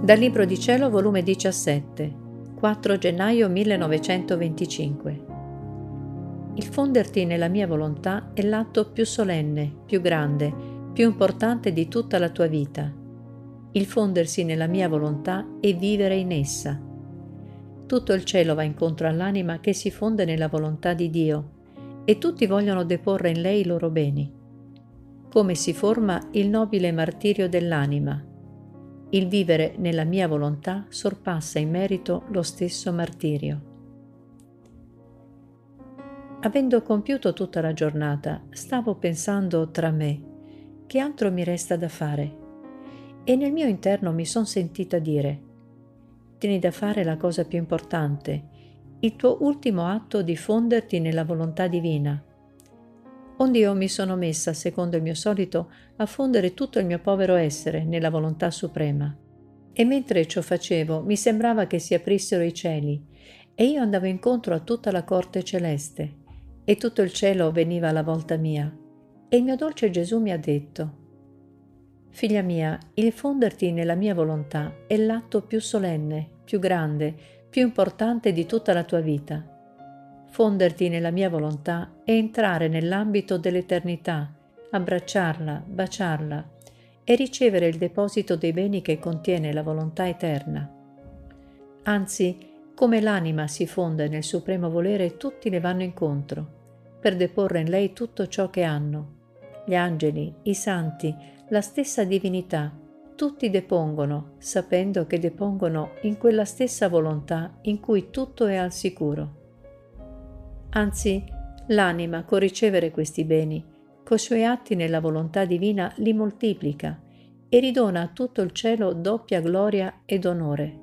Dal Libro di Cielo, volume 17, 4 gennaio 1925. Il fonderti nella mia volontà è l'atto più solenne, più grande, più importante di tutta la tua vita. Il fondersi nella mia volontà è vivere in essa. Tutto il cielo va incontro all'anima che si fonde nella volontà di Dio e tutti vogliono deporre in lei i loro beni. Come si forma il nobile martirio dell'anima, il vivere nella mia volontà sorpassa in merito lo stesso martirio. Avendo compiuto tutta la giornata, stavo pensando tra me, che altro mi resta da fare? E nel mio interno mi son sentita dire, tieni da fare la cosa più importante, il tuo ultimo atto di fonderti nella volontà divina, onde io mi sono messa, secondo il mio solito, a fondere tutto il mio povero essere nella volontà suprema. E mentre ciò facevo, mi sembrava che si aprissero i cieli, e io andavo incontro a tutta la corte celeste, e tutto il cielo veniva alla volta mia. E il mio dolce Gesù mi ha detto, Figlia mia, il fonderti nella mia volontà è l'atto più solenne, più grande, più importante di tutta la tua vita fonderti nella mia volontà e entrare nell'ambito dell'eternità, abbracciarla, baciarla e ricevere il deposito dei beni che contiene la volontà eterna. Anzi, come l'anima si fonde nel supremo volere, tutti le vanno incontro, per deporre in lei tutto ciò che hanno. Gli angeli, i santi, la stessa divinità, tutti depongono, sapendo che depongono in quella stessa volontà in cui tutto è al sicuro. Anzi, l'anima, con ricevere questi beni, coi suoi atti nella volontà divina li moltiplica e ridona a tutto il cielo doppia gloria ed onore.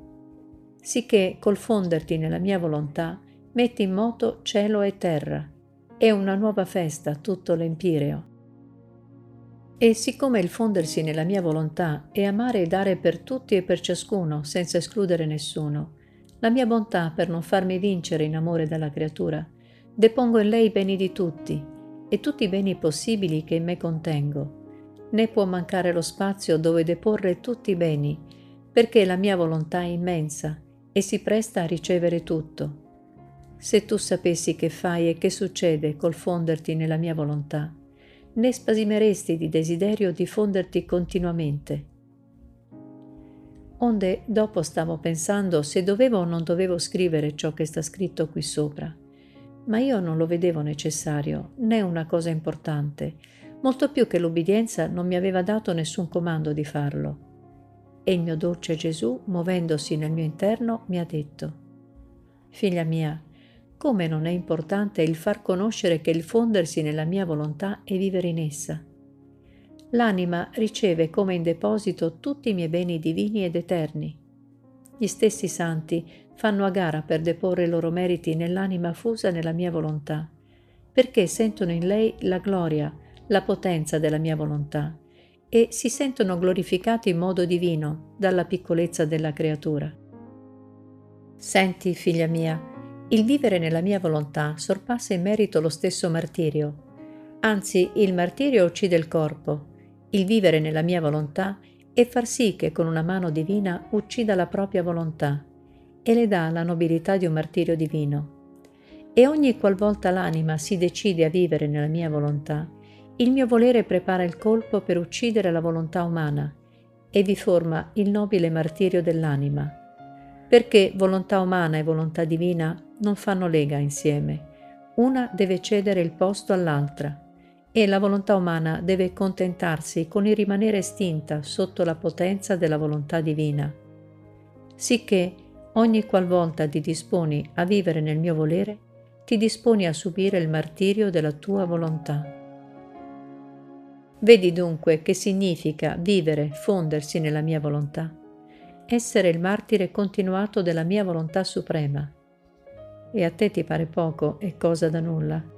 Sicché col fonderti nella mia volontà metti in moto cielo e terra, e una nuova festa tutto l'empireo. E siccome il fondersi nella mia volontà è amare e dare per tutti e per ciascuno, senza escludere nessuno, la mia bontà per non farmi vincere in amore dalla creatura, Depongo in lei i beni di tutti e tutti i beni possibili che in me contengo. Né può mancare lo spazio dove deporre tutti i beni, perché la mia volontà è immensa e si presta a ricevere tutto. Se tu sapessi che fai e che succede col fonderti nella mia volontà, ne spasimeresti di desiderio di fonderti continuamente. Onde dopo stavo pensando se dovevo o non dovevo scrivere ciò che sta scritto qui sopra ma io non lo vedevo necessario, né una cosa importante, molto più che l'ubbidienza non mi aveva dato nessun comando di farlo. E il mio dolce Gesù, muovendosi nel mio interno, mi ha detto, Figlia mia, come non è importante il far conoscere che il fondersi nella mia volontà è vivere in essa. L'anima riceve come in deposito tutti i miei beni divini ed eterni. Gli stessi santi fanno a gara per deporre i loro meriti nell'anima fusa nella mia volontà, perché sentono in lei la gloria, la potenza della mia volontà e si sentono glorificati in modo divino dalla piccolezza della creatura. Senti, figlia mia, il vivere nella mia volontà sorpassa in merito lo stesso martirio. Anzi, il martirio uccide il corpo, il vivere nella mia volontà è far sì che con una mano divina uccida la propria volontà e le dà la nobiltà di un martirio divino. E ogni qualvolta l'anima si decide a vivere nella mia volontà, il mio volere prepara il colpo per uccidere la volontà umana e vi forma il nobile martirio dell'anima, perché volontà umana e volontà divina non fanno lega insieme. Una deve cedere il posto all'altra e la volontà umana deve contentarsi con il rimanere estinta sotto la potenza della volontà divina. Sicché ogni qualvolta ti disponi a vivere nel mio volere, ti disponi a subire il martirio della tua volontà. Vedi dunque che significa vivere, fondersi nella mia volontà, essere il martire continuato della mia volontà suprema. E a te ti pare poco e cosa da nulla.